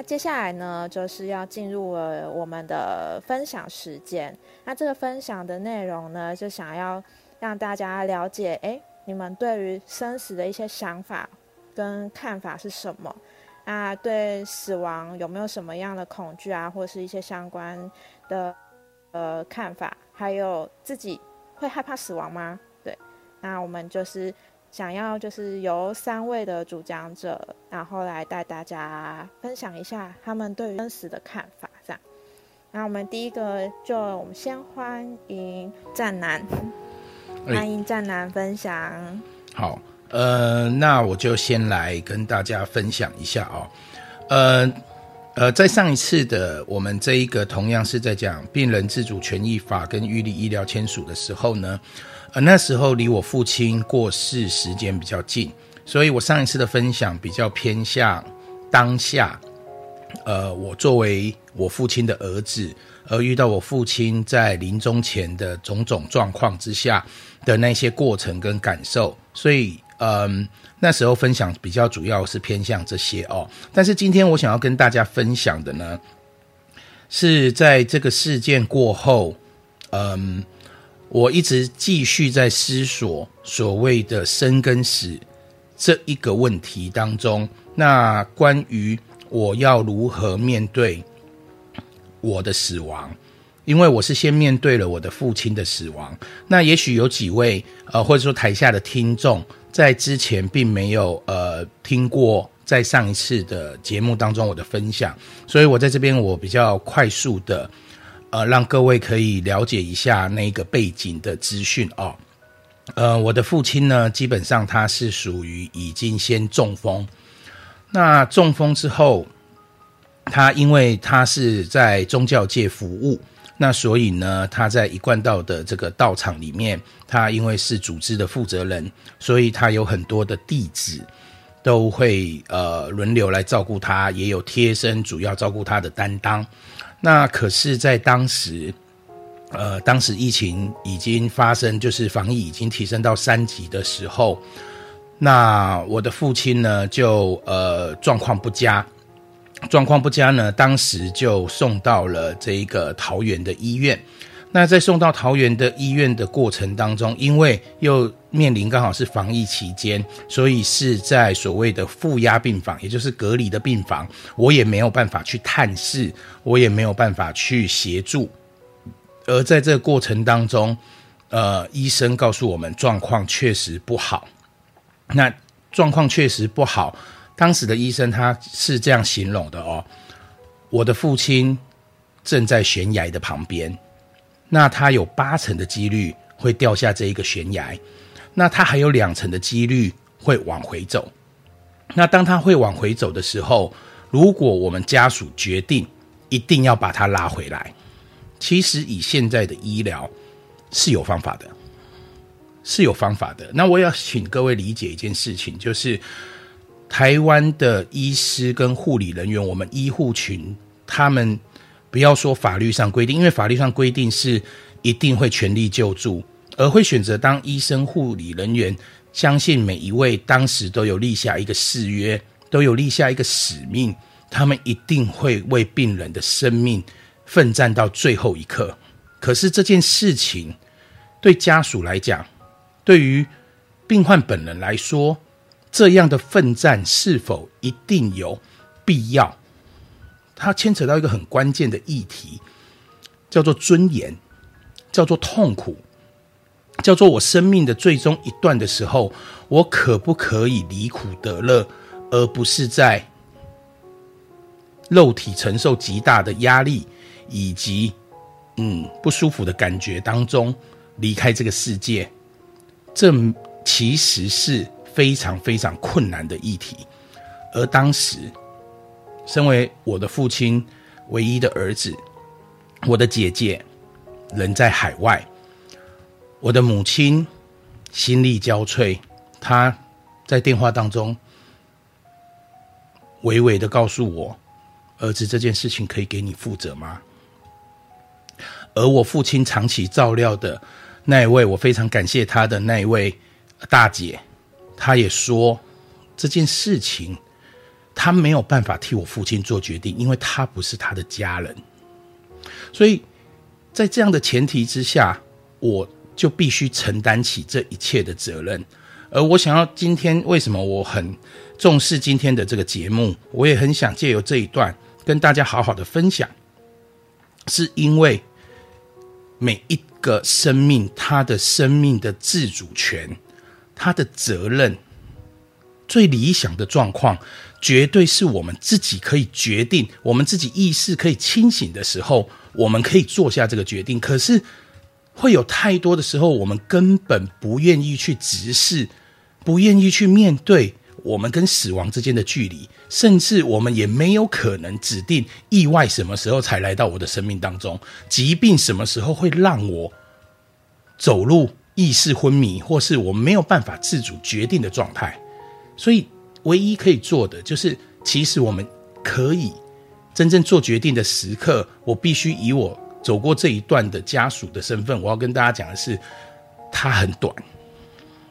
那接下来呢，就是要进入了我们的分享时间。那这个分享的内容呢，就想要让大家了解，哎，你们对于生死的一些想法跟看法是什么？那对死亡有没有什么样的恐惧啊，或是一些相关的呃看法？还有自己会害怕死亡吗？对，那我们就是想要就是由三位的主讲者，然后来带大家分享一下他们对于生死的看法。这样，那我们第一个就我们先欢迎战男，欢迎战男分享。好。呃，那我就先来跟大家分享一下哦。呃呃，在上一次的我们这一个同样是在讲病人自主权益法跟预立医疗签署的时候呢，呃，那时候离我父亲过世时间比较近，所以我上一次的分享比较偏向当下，呃，我作为我父亲的儿子，而遇到我父亲在临终前的种种状况之下的那些过程跟感受，所以。嗯，那时候分享比较主要是偏向这些哦，但是今天我想要跟大家分享的呢，是在这个事件过后，嗯，我一直继续在思索所谓的生跟死这一个问题当中，那关于我要如何面对我的死亡。因为我是先面对了我的父亲的死亡，那也许有几位呃，或者说台下的听众在之前并没有呃听过在上一次的节目当中我的分享，所以我在这边我比较快速的呃让各位可以了解一下那个背景的资讯哦。呃，我的父亲呢，基本上他是属于已经先中风，那中风之后，他因为他是在宗教界服务。那所以呢，他在一贯道的这个道场里面，他因为是组织的负责人，所以他有很多的弟子都会呃轮流来照顾他，也有贴身主要照顾他的担当。那可是，在当时，呃，当时疫情已经发生，就是防疫已经提升到三级的时候，那我的父亲呢，就呃状况不佳。状况不佳呢，当时就送到了这一个桃园的医院。那在送到桃园的医院的过程当中，因为又面临刚好是防疫期间，所以是在所谓的负压病房，也就是隔离的病房，我也没有办法去探视，我也没有办法去协助。而在这个过程当中，呃，医生告诉我们状况确实不好。那状况确实不好。当时的医生他是这样形容的哦，我的父亲正在悬崖的旁边，那他有八成的几率会掉下这一个悬崖，那他还有两成的几率会往回走。那当他会往回走的时候，如果我们家属决定一定要把他拉回来，其实以现在的医疗是有方法的，是有方法的。那我要请各位理解一件事情，就是。台湾的医师跟护理人员，我们医护群，他们不要说法律上规定，因为法律上规定是一定会全力救助，而会选择当医生、护理人员，相信每一位当时都有立下一个誓约，都有立下一个使命，他们一定会为病人的生命奋战到最后一刻。可是这件事情对家属来讲，对于病患本人来说，这样的奋战是否一定有必要？它牵扯到一个很关键的议题，叫做尊严，叫做痛苦，叫做我生命的最终一段的时候，我可不可以离苦得乐，而不是在肉体承受极大的压力以及嗯不舒服的感觉当中离开这个世界？这其实是。非常非常困难的议题，而当时，身为我的父亲唯一的儿子，我的姐姐人在海外，我的母亲心力交瘁，她在电话当中娓娓的告诉我：“儿子，这件事情可以给你负责吗？”而我父亲长期照料的那一位，我非常感谢他的那一位大姐。她也说，这件事情他没有办法替我父亲做决定，因为他不是他的家人。所以在这样的前提之下，我就必须承担起这一切的责任。而我想要今天为什么我很重视今天的这个节目，我也很想借由这一段跟大家好好的分享，是因为每一个生命，他的生命的自主权，他的责任，最理想的状况，绝对是我们自己可以决定，我们自己意识可以清醒的时候，我们可以做下这个决定。可是会有太多的时候，我们根本不愿意去直视。不愿意去面对我们跟死亡之间的距离，甚至我们也没有可能指定意外什么时候才来到我的生命当中，疾病什么时候会让我走入意识昏迷，或是我没有办法自主决定的状态。所以，唯一可以做的就是，其实我们可以真正做决定的时刻，我必须以我走过这一段的家属的身份，我要跟大家讲的是，它很短，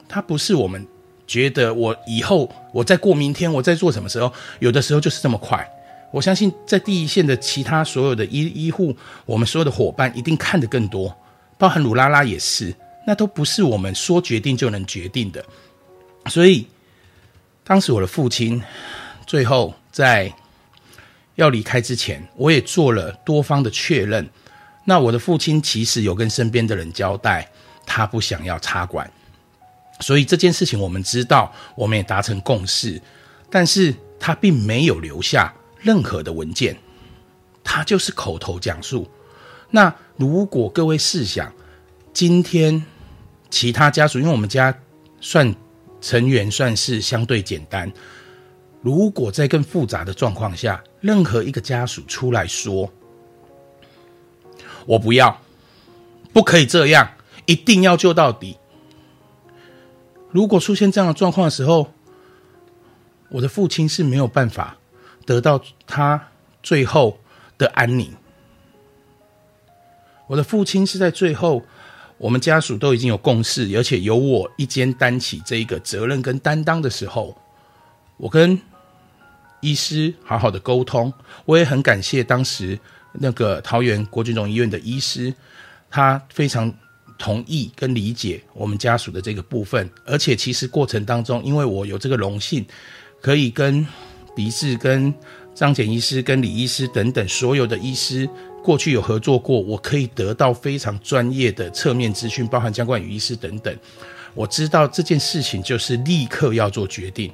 它不是我们。觉得我以后我在过明天，我在做什么时候，有的时候就是这么快。我相信在第一线的其他所有的医医护，我们所有的伙伴一定看得更多，包含鲁拉拉也是，那都不是我们说决定就能决定的。所以当时我的父亲最后在要离开之前，我也做了多方的确认。那我的父亲其实有跟身边的人交代，他不想要插管。所以这件事情我们知道，我们也达成共识，但是他并没有留下任何的文件，他就是口头讲述。那如果各位试想，今天其他家属，因为我们家算成员算是相对简单，如果在更复杂的状况下，任何一个家属出来说：“我不要，不可以这样，一定要救到底。”如果出现这样的状况的时候，我的父亲是没有办法得到他最后的安宁。我的父亲是在最后，我们家属都已经有共识，而且由我一肩担起这一个责任跟担当的时候，我跟医师好好的沟通，我也很感谢当时那个桃园国军总医院的医师，他非常。同意跟理解我们家属的这个部分，而且其实过程当中，因为我有这个荣幸，可以跟鼻子、跟张简医师、跟李医师等等所有的医师过去有合作过，我可以得到非常专业的侧面资讯，包含江冠宇医师等等。我知道这件事情就是立刻要做决定，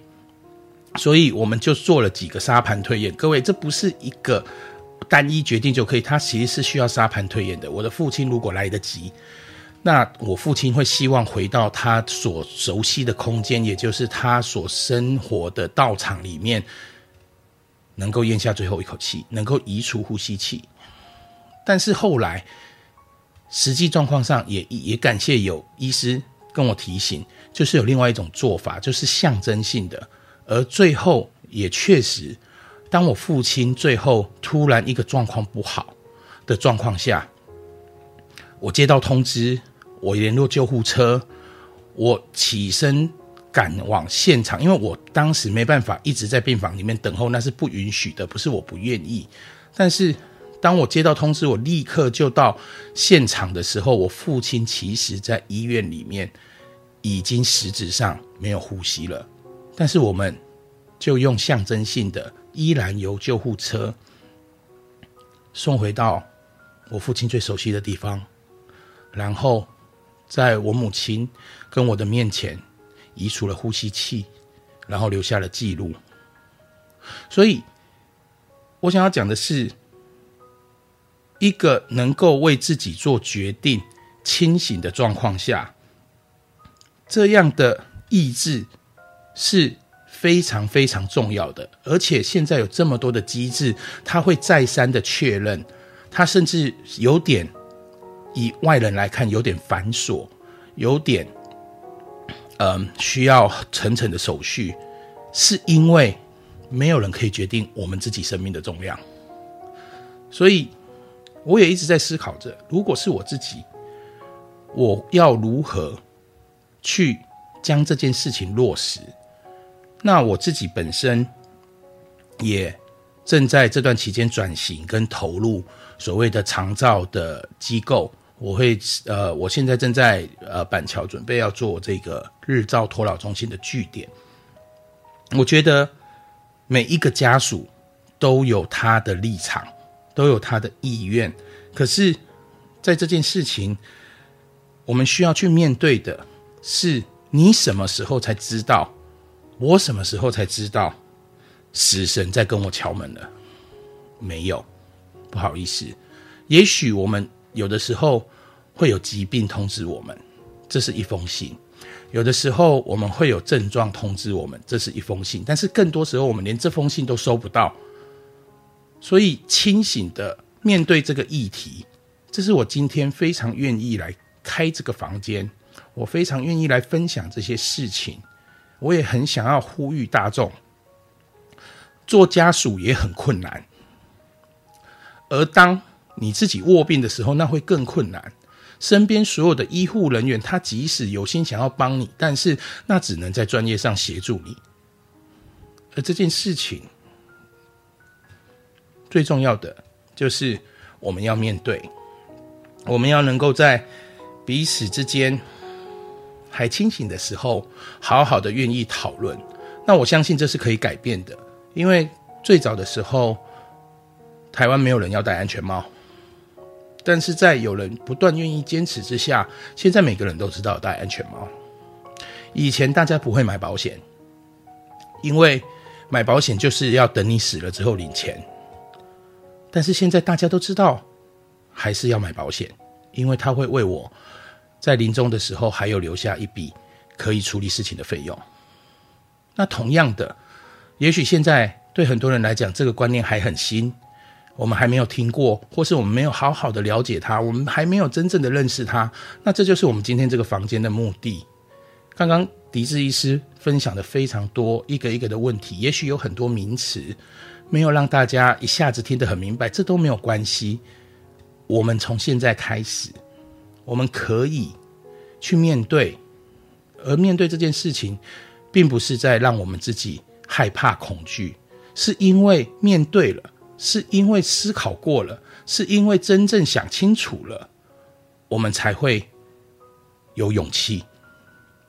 所以我们就做了几个沙盘推演。各位，这不是一个单一决定就可以，它其实是需要沙盘推演的。我的父亲如果来得及。那我父亲会希望回到他所熟悉的空间，也就是他所生活的道场里面，能够咽下最后一口气，能够移除呼吸器。但是后来实际状况上，也也感谢有医师跟我提醒，就是有另外一种做法，就是象征性的。而最后也确实，当我父亲最后突然一个状况不好的状况下，我接到通知。我联络救护车，我起身赶往现场，因为我当时没办法一直在病房里面等候，那是不允许的，不是我不愿意。但是当我接到通知，我立刻就到现场的时候，我父亲其实在医院里面已经实质上没有呼吸了，但是我们就用象征性的，依然由救护车送回到我父亲最熟悉的地方，然后。在我母亲跟我的面前移除了呼吸器，然后留下了记录。所以，我想要讲的是，一个能够为自己做决定、清醒的状况下，这样的意志是非常非常重要的。而且，现在有这么多的机制，他会再三的确认，他甚至有点。以外人来看，有点繁琐，有点，嗯，需要层层的手续，是因为没有人可以决定我们自己生命的重量。所以，我也一直在思考着，如果是我自己，我要如何去将这件事情落实？那我自己本身，也正在这段期间转型跟投入所谓的长照的机构。我会呃，我现在正在呃板桥准备要做这个日照托老中心的据点。我觉得每一个家属都有他的立场，都有他的意愿。可是，在这件事情，我们需要去面对的是：你什么时候才知道？我什么时候才知道？死神在跟我敲门了？没有，不好意思，也许我们。有的时候会有疾病通知我们，这是一封信；有的时候我们会有症状通知我们，这是一封信。但是更多时候我们连这封信都收不到，所以清醒的面对这个议题，这是我今天非常愿意来开这个房间，我非常愿意来分享这些事情。我也很想要呼吁大众，做家属也很困难，而当。你自己卧病的时候，那会更困难。身边所有的医护人员，他即使有心想要帮你，但是那只能在专业上协助你。而这件事情最重要的就是我们要面对，我们要能够在彼此之间还清醒的时候，好好的愿意讨论。那我相信这是可以改变的，因为最早的时候，台湾没有人要戴安全帽。但是在有人不断愿意坚持之下，现在每个人都知道戴安全帽。以前大家不会买保险，因为买保险就是要等你死了之后领钱。但是现在大家都知道，还是要买保险，因为他会为我在临终的时候还有留下一笔可以处理事情的费用。那同样的，也许现在对很多人来讲，这个观念还很新。我们还没有听过，或是我们没有好好的了解他，我们还没有真正的认识他。那这就是我们今天这个房间的目的。刚刚狄志医师分享的非常多，一个一个的问题，也许有很多名词没有让大家一下子听得很明白，这都没有关系。我们从现在开始，我们可以去面对，而面对这件事情，并不是在让我们自己害怕恐惧，是因为面对了。是因为思考过了，是因为真正想清楚了，我们才会有勇气。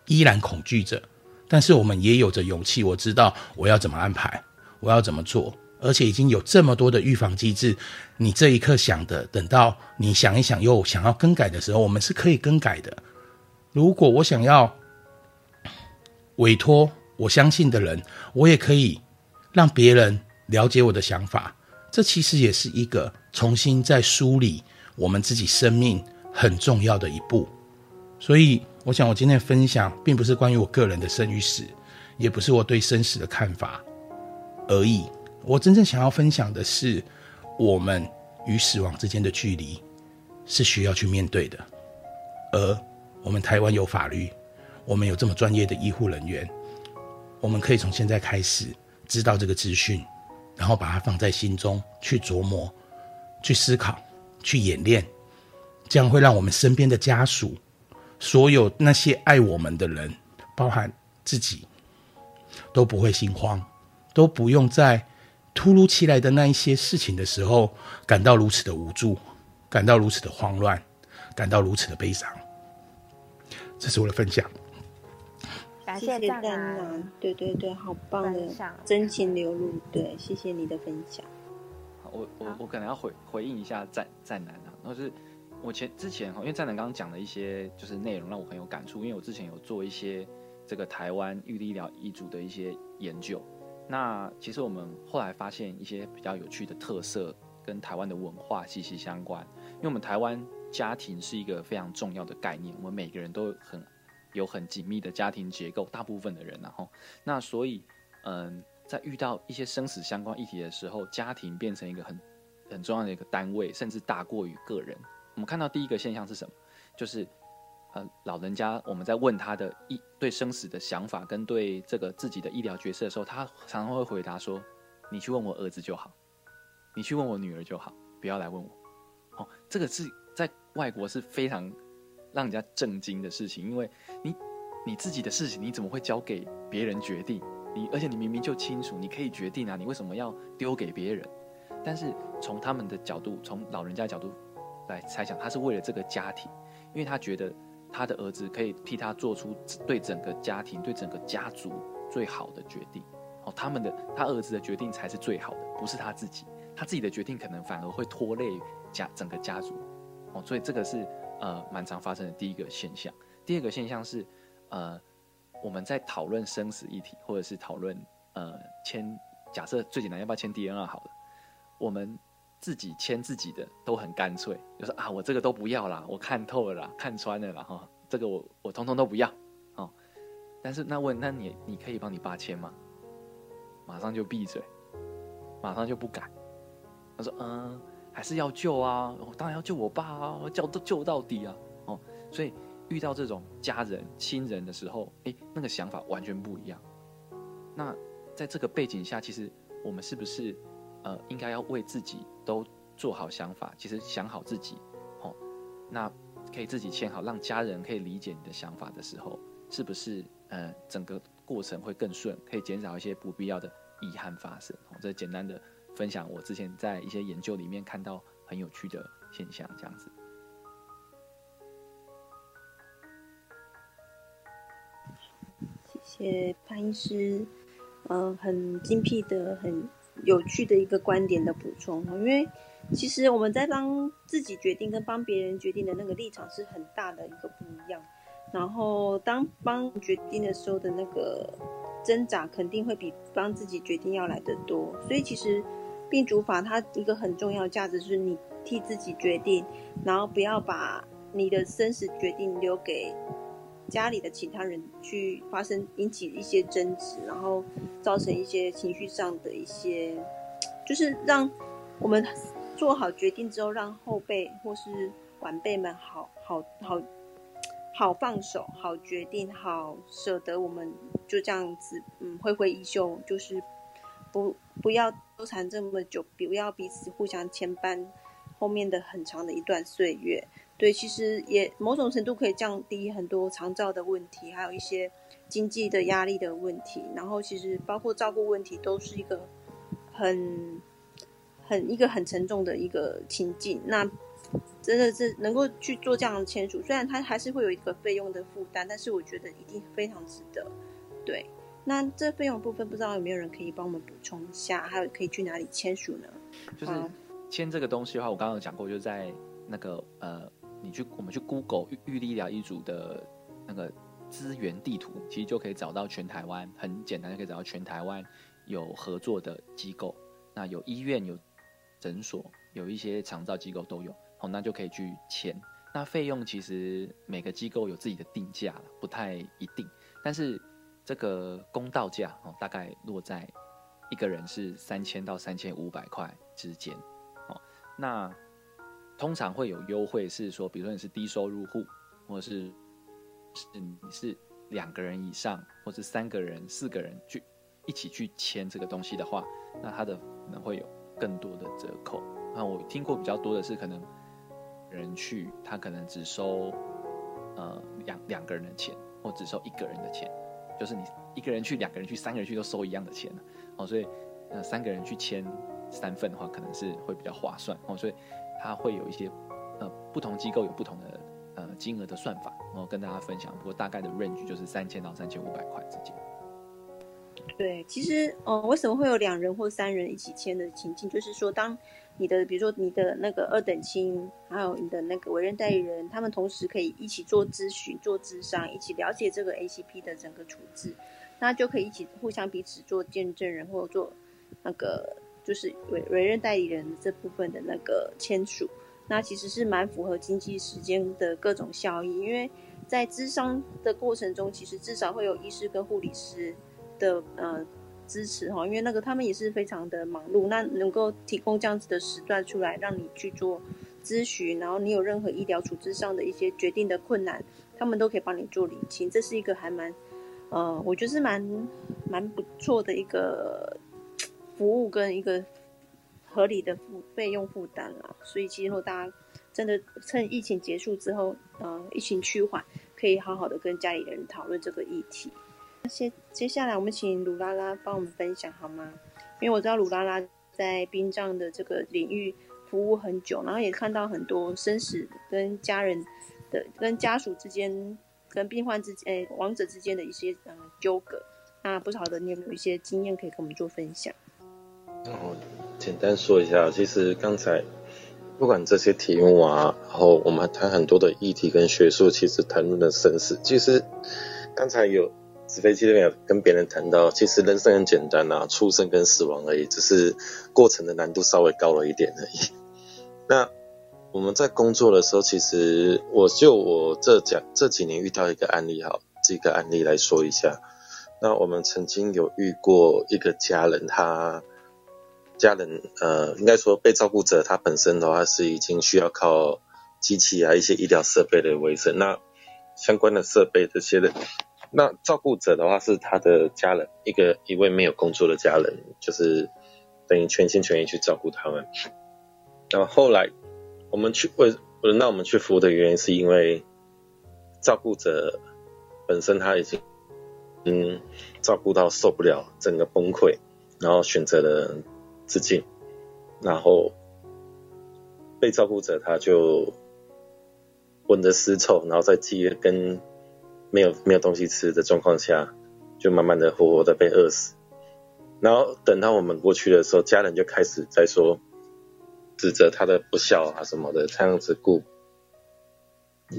依然恐惧着，但是我们也有着勇气。我知道我要怎么安排，我要怎么做，而且已经有这么多的预防机制。你这一刻想的，等到你想一想又想要更改的时候，我们是可以更改的。如果我想要委托我相信的人，我也可以让别人了解我的想法。这其实也是一个重新在梳理我们自己生命很重要的一步，所以我想我今天分享并不是关于我个人的生与死，也不是我对生死的看法而已。我真正想要分享的是，我们与死亡之间的距离是需要去面对的，而我们台湾有法律，我们有这么专业的医护人员，我们可以从现在开始知道这个资讯。然后把它放在心中去琢磨、去思考、去演练，这样会让我们身边的家属、所有那些爱我们的人，包含自己，都不会心慌，都不用在突如其来的那一些事情的时候感到如此的无助，感到如此的慌乱，感到如此的悲伤。这是我的分享。谢谢蛋南，对对对，好棒的真情流露，对，谢谢你的分享。我我我可能要回回应一下战战南啊，然后是我前之前哈，因为战南刚刚讲的一些就是内容让我很有感触，因为我之前有做一些这个台湾预立医疗医嘱的一些研究，那其实我们后来发现一些比较有趣的特色跟台湾的文化息息相关，因为我们台湾家庭是一个非常重要的概念，我们每个人都很。有很紧密的家庭结构，大部分的人，然后那所以，嗯，在遇到一些生死相关议题的时候，家庭变成一个很很重要的一个单位，甚至大过于个人。我们看到第一个现象是什么？就是呃，老人家我们在问他的医对生死的想法跟对这个自己的医疗角色的时候，他常常会回答说：“你去问我儿子就好，你去问我女儿就好，不要来问我。”哦，这个是在外国是非常。让人家震惊的事情，因为你你自己的事情，你怎么会交给别人决定？你而且你明明就清楚，你可以决定啊，你为什么要丢给别人？但是从他们的角度，从老人家角度来猜想，他是为了这个家庭，因为他觉得他的儿子可以替他做出对整个家庭、对整个家族最好的决定。哦，他们的他儿子的决定才是最好的，不是他自己。他自己的决定可能反而会拖累家整个家族。哦，所以这个是呃蛮常发生的第一个现象。第二个现象是，呃，我们在讨论生死议题，或者是讨论呃签，假设最简单要不要签 D N R 好了，我们自己签自己的都很干脆，就说啊我这个都不要啦，我看透了啦，看穿了啦哈，这个我我通通都不要，哦，但是那问那你你可以帮你爸签吗？马上就闭嘴，马上就不敢。他说嗯还是要救啊，我当然要救我爸啊，我救都救到底啊，哦，所以。遇到这种家人、亲人的时候，哎，那个想法完全不一样。那在这个背景下，其实我们是不是呃，应该要为自己都做好想法？其实想好自己，哦，那可以自己签好，让家人可以理解你的想法的时候，是不是呃，整个过程会更顺，可以减少一些不必要的遗憾发生？哦，这简单的分享，我之前在一些研究里面看到很有趣的现象，这样子。谢潘医师，嗯，很精辟的、很有趣的一个观点的补充因为其实我们在帮自己决定跟帮别人决定的那个立场是很大的一个不一样。然后当帮决定的时候的那个挣扎，肯定会比帮自己决定要来的多。所以其实病主法它一个很重要价值是你替自己决定，然后不要把你的生死决定留给。家里的其他人去发生引起一些争执，然后造成一些情绪上的一些，就是让我们做好决定之后，让后辈或是晚辈们好好好好放手，好决定，好舍得，我们就这样子，嗯，挥挥衣袖，就是不不要纠缠这么久，不要彼此互相牵绊，后面的很长的一段岁月。对，其实也某种程度可以降低很多长照的问题，还有一些经济的压力的问题。然后其实包括照顾问题，都是一个很很一个很沉重的一个情境。那真的是能够去做这样的签署，虽然它还是会有一个费用的负担，但是我觉得一定非常值得。对，那这费用部分不知道有没有人可以帮我们补充一下？还有可以去哪里签署呢？就是签这个东西的话，我刚刚有讲过，就在那个呃。你去，我们去 Google 玉玉立医疗医嘱的那个资源地图，其实就可以找到全台湾，很简单就可以找到全台湾有合作的机构。那有医院、有诊所、有一些长照机构都有，好，那就可以去签。那费用其实每个机构有自己的定价，不太一定。但是这个公道价哦，大概落在一个人是三千到三千五百块之间。那。通常会有优惠，是说，比如说你是低收入户，或者是是你是两个人以上，或是三个人、四个人去一起去签这个东西的话，那它的可能会有更多的折扣。那我听过比较多的是，可能人去他可能只收呃两两个人的钱，或只收一个人的钱，就是你一个人去、两个人去、三个人去都收一样的钱哦，所以呃三个人去签三份的话，可能是会比较划算哦，所以。它会有一些，呃，不同机构有不同的呃金额的算法，然后跟大家分享。不过大概的 range 就是三千到三千五百块之间。对，其实，呃，为什么会有两人或三人一起签的情境？就是说，当你的，比如说你的那个二等亲，还有你的那个委任代理人，他们同时可以一起做咨询、做咨商，一起了解这个 ACP 的整个处置，那就可以一起互相彼此做见证人，或者做那个。就是委委任代理人这部分的那个签署，那其实是蛮符合经济时间的各种效益，因为在咨商的过程中，其实至少会有医师跟护理师的呃支持哈，因为那个他们也是非常的忙碌，那能够提供这样子的时段出来让你去做咨询，然后你有任何医疗处置上的一些决定的困难，他们都可以帮你做理清，这是一个还蛮呃，我觉得是蛮蛮不错的一个。服务跟一个合理的负费用负担啦，所以其实如果大家真的趁疫情结束之后，呃，疫情趋缓，可以好好的跟家里人讨论这个议题。接接下来我们请鲁拉拉帮我们分享好吗？因为我知道鲁拉拉在殡葬的这个领域服务很久，然后也看到很多生死跟家人的、跟家属之间、跟病患之间、诶亡者之间的一些呃纠葛。那不晓得你有没有一些经验可以跟我们做分享？然后，简单说一下，其实刚才不管这些题目啊，然后我们谈很多的议题跟学术，其实谈论的生死，其实刚才有。纸飞机那边有跟别人谈到，其实人生很简单呐，出生跟死亡而已，只是过程的难度稍微高了一点而已。那我们在工作的时候，其实我就我这讲这几年遇到一个案例，好，这个案例来说一下。那我们曾经有遇过一个家人，他家人呃，应该说被照顾者他本身的话是已经需要靠机器啊一些医疗设备的维生，那相关的设备这些的。那照顾者的话是他的家人，一个一位没有工作的家人，就是等于全心全意去照顾他们。然后后来我们去为轮到我们去服务的原因，是因为照顾者本身他已经嗯照顾到受不了，整个崩溃，然后选择了自尽。然后被照顾者他就闻着尸臭，然后再接跟。没有没有东西吃的状况下，就慢慢的活活的被饿死。然后等到我们过去的时候，家人就开始在说，指责他的不孝啊什么的，这样子顾，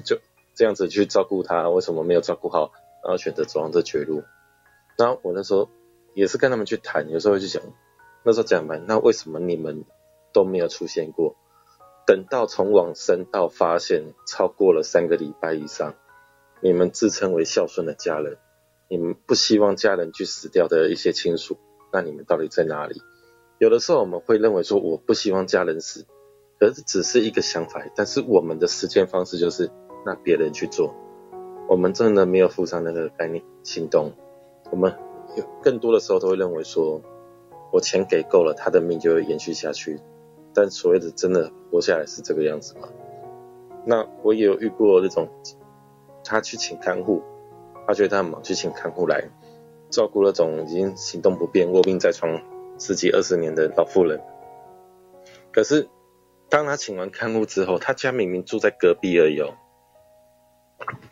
就这样子去照顾他，为什么没有照顾好，然后选择走上这绝路。然后我那时候也是跟他们去谈，有时候就讲，那时候讲完，那为什么你们都没有出现过？等到从往生到发现，超过了三个礼拜以上。你们自称为孝顺的家人，你们不希望家人去死掉的一些亲属，那你们到底在哪里？有的时候我们会认为说我不希望家人死，可是只是一个想法，但是我们的实践方式就是那别人去做，我们真的没有附上那个概念行动。我们有更多的时候都会认为说，我钱给够了，他的命就会延续下去。但所谓的真的活下来是这个样子吗？那我也有遇过那种。他去请看护，他觉得他很忙，去请看护来照顾那种已经行动不便、卧病在床十几二十年的老妇人。可是当他请完看护之后，他家明明住在隔壁而已哦，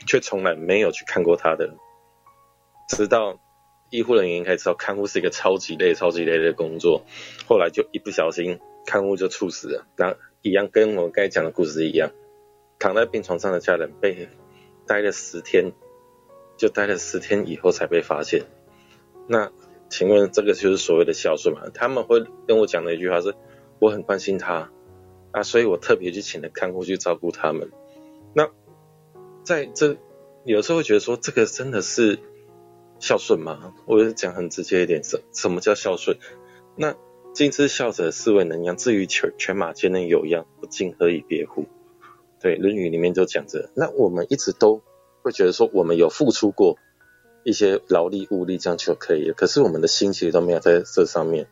却从来没有去看过他的。直到医护人员开始知道看护是一个超级累、超级累的工作，后来就一不小心看护就猝死了。那一样跟我们刚才讲的故事一样，躺在病床上的家人被。待了十天，就待了十天以后才被发现。那请问这个就是所谓的孝顺吗？他们会跟我讲的一句话是：我很关心他啊，所以我特别去请了看护去照顾他们。那在这有时候会觉得说，这个真的是孝顺吗？我就讲很直接一点，什什么叫孝顺？那近之孝者，是为能养；至于犬犬马皆能有养，不敬何以别乎？对，《论语》里面就讲着，那我们一直都会觉得说，我们有付出过一些劳力物力，这样就可以了。可是我们的心其实都没有在这上面。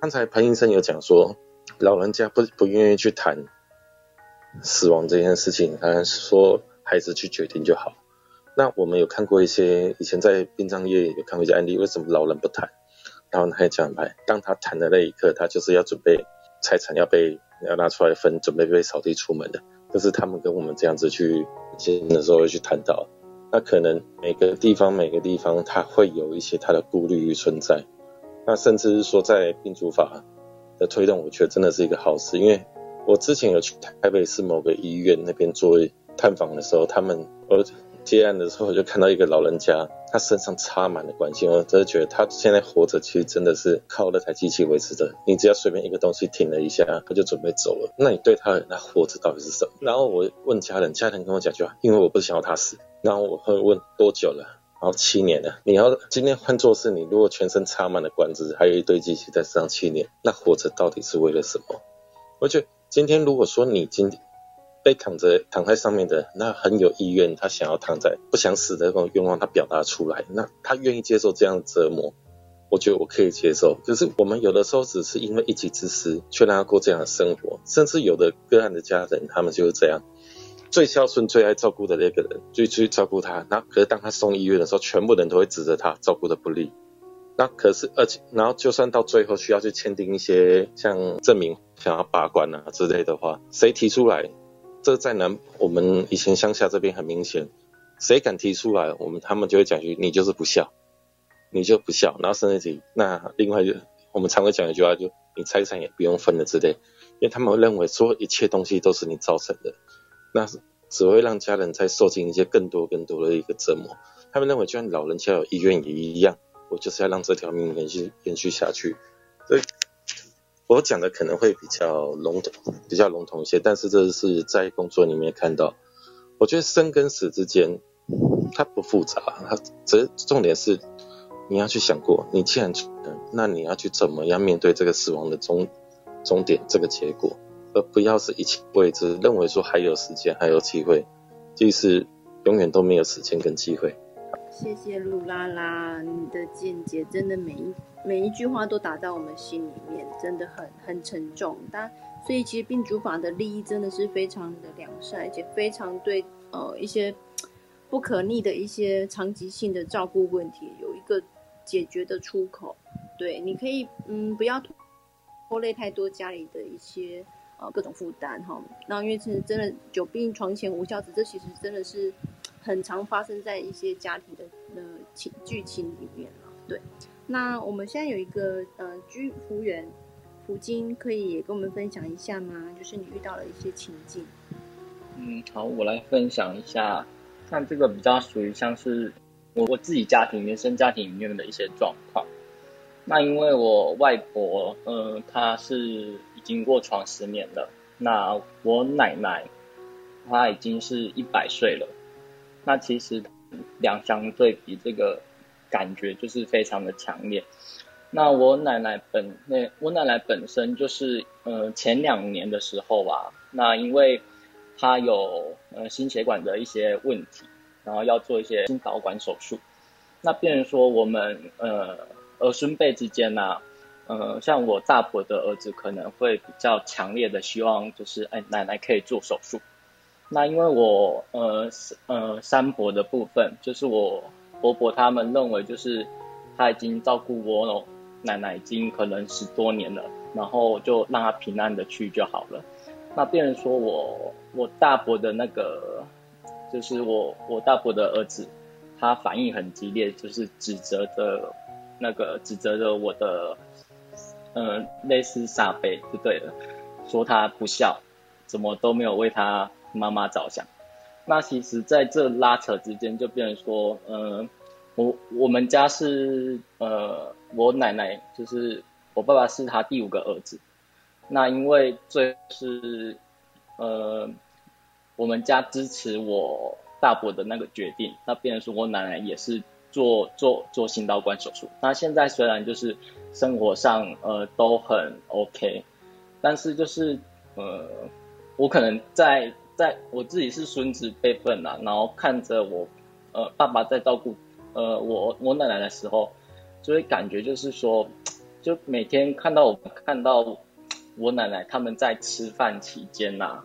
刚才潘医生有讲说，老人家不不愿意去谈死亡这件事情，他说孩子去决定就好。那我们有看过一些以前在殡葬业有看过一些案例，为什么老人不谈？然后他也讲来，当他谈的那一刻，他就是要准备财产要被要拿出来分，准备被扫地出门的。就是他们跟我们这样子去见的时候会去谈到，那可能每个地方每个地方它会有一些它的顾虑存在，那甚至是说在病主法的推动，我觉得真的是一个好事，因为我之前有去台北市某个医院那边做探访的时候，他们我。接案的时候，我就看到一个老人家，他身上插满了管线，我真的觉得他现在活着，其实真的是靠那台机器维持的。你只要随便一个东西停了一下，他就准备走了。那你对他那活着到底是什么？然后我问家人，家人跟我讲句话，因为我不想要他死。然后我会问多久了？然后七年了。你要今天换做是你，如果全身插满了管子，还有一堆机器在身上七年，那活着到底是为了什么？我觉得今天如果说你今天。被躺着躺在上面的那很有意愿，他想要躺在不想死的那种愿望，他表达出来，那他愿意接受这样的折磨，我觉得我可以接受。可是我们有的时候只是因为一己之私，却让他过这样的生活，甚至有的个案的家人，他们就是这样，最孝顺、最爱照顾的那个人，就去照顾他。那可是当他送医院的时候，全部人都会指责他照顾的不利。那可是，而且，然后就算到最后需要去签订一些像证明、想要拔管啊之类的话，谁提出来？这在南我们以前乡下这边很明显，谁敢提出来，我们他们就会讲一句你就是不孝，你就不孝。然后甚至提那另外就我们常会讲一句话，就你财产也不用分了之类，因为他们会认为说一切东西都是你造成的，那只会让家人再受尽一些更多更多的一个折磨。他们认为就像老人家有意愿也一样。我就是要让这条命延续延续下去，我讲的可能会比较笼统，比较笼统一些，但是这是在工作里面看到。我觉得生跟死之间，它不复杂，它只重点是你要去想过，你既然那你要去怎么样面对这个死亡的终终点这个结果，而不要是一切未知，认为说还有时间还有机会，其实永远都没有时间跟机会。谢谢露拉拉，你的见解真的每一每一句话都打在我们心里面，真的很很沉重。但所以其实病主法的利益真的是非常的良善，而且非常对呃一些不可逆的一些长期性的照顾问题有一个解决的出口。对，你可以嗯不要拖累太多家里的一些呃各种负担哈。那因为其实真的久病床前无孝子，这其实真的是。很常发生在一些家庭的呃情剧情里面了。对，那我们现在有一个呃居服务员福金，可以跟我们分享一下吗？就是你遇到了一些情境。嗯，好，我来分享一下。像这个比较属于像是我我自己家庭原生家庭里面的一些状况。那因为我外婆，呃，她是已经卧床十年了。那我奶奶，她已经是一百岁了。那其实两相对比，这个感觉就是非常的强烈。那我奶奶本那我奶奶本身就是，呃，前两年的时候啊，那因为她有呃心血管的一些问题，然后要做一些心导管手术。那变成说我们呃儿孙辈之间呢，呃，像我大伯的儿子可能会比较强烈的希望，就是哎奶奶可以做手术。那因为我呃呃三伯的部分，就是我伯伯他们认为就是他已经照顾我奶奶已经可能十多年了，然后就让他平安的去就好了。那别人说我我大伯的那个就是我我大伯的儿子，他反应很激烈，就是指责的那个指责的我的嗯类似撒贝就对了，说他不孝，怎么都没有为他。妈妈着想，那其实在这拉扯之间，就变成说，呃，我我们家是呃，我奶奶就是我爸爸是他第五个儿子，那因为最是呃，我们家支持我大伯的那个决定，那变成说我奶奶也是做做做心导管手术。那现在虽然就是生活上呃都很 OK，但是就是呃，我可能在在我自己是孙子辈分啦，然后看着我，呃，爸爸在照顾，呃，我我奶奶的时候，就会感觉就是说，就每天看到我看到我奶奶他们在吃饭期间呐，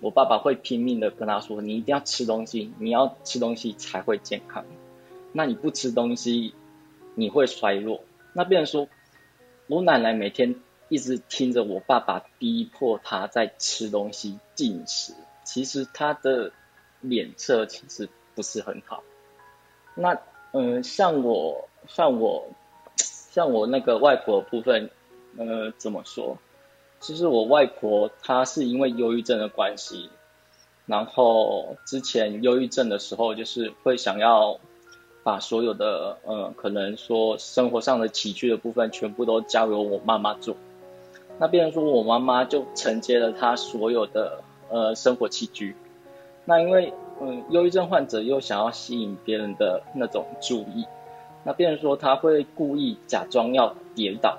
我爸爸会拼命的跟他说，你一定要吃东西，你要吃东西才会健康，那你不吃东西，你会衰弱。那变成说，我奶奶每天一直听着我爸爸逼迫他在吃东西进食。其实他的脸色其实不是很好。那嗯，像我像我像我那个外婆部分，呃，怎么说？其实我外婆她是因为忧郁症的关系，然后之前忧郁症的时候，就是会想要把所有的呃，可能说生活上的起居的部分全部都交由我妈妈做。那变成说我妈妈就承接了她所有的。呃，生活起居，那因为嗯，忧郁症患者又想要吸引别人的那种注意，那变成说他会故意假装要跌倒。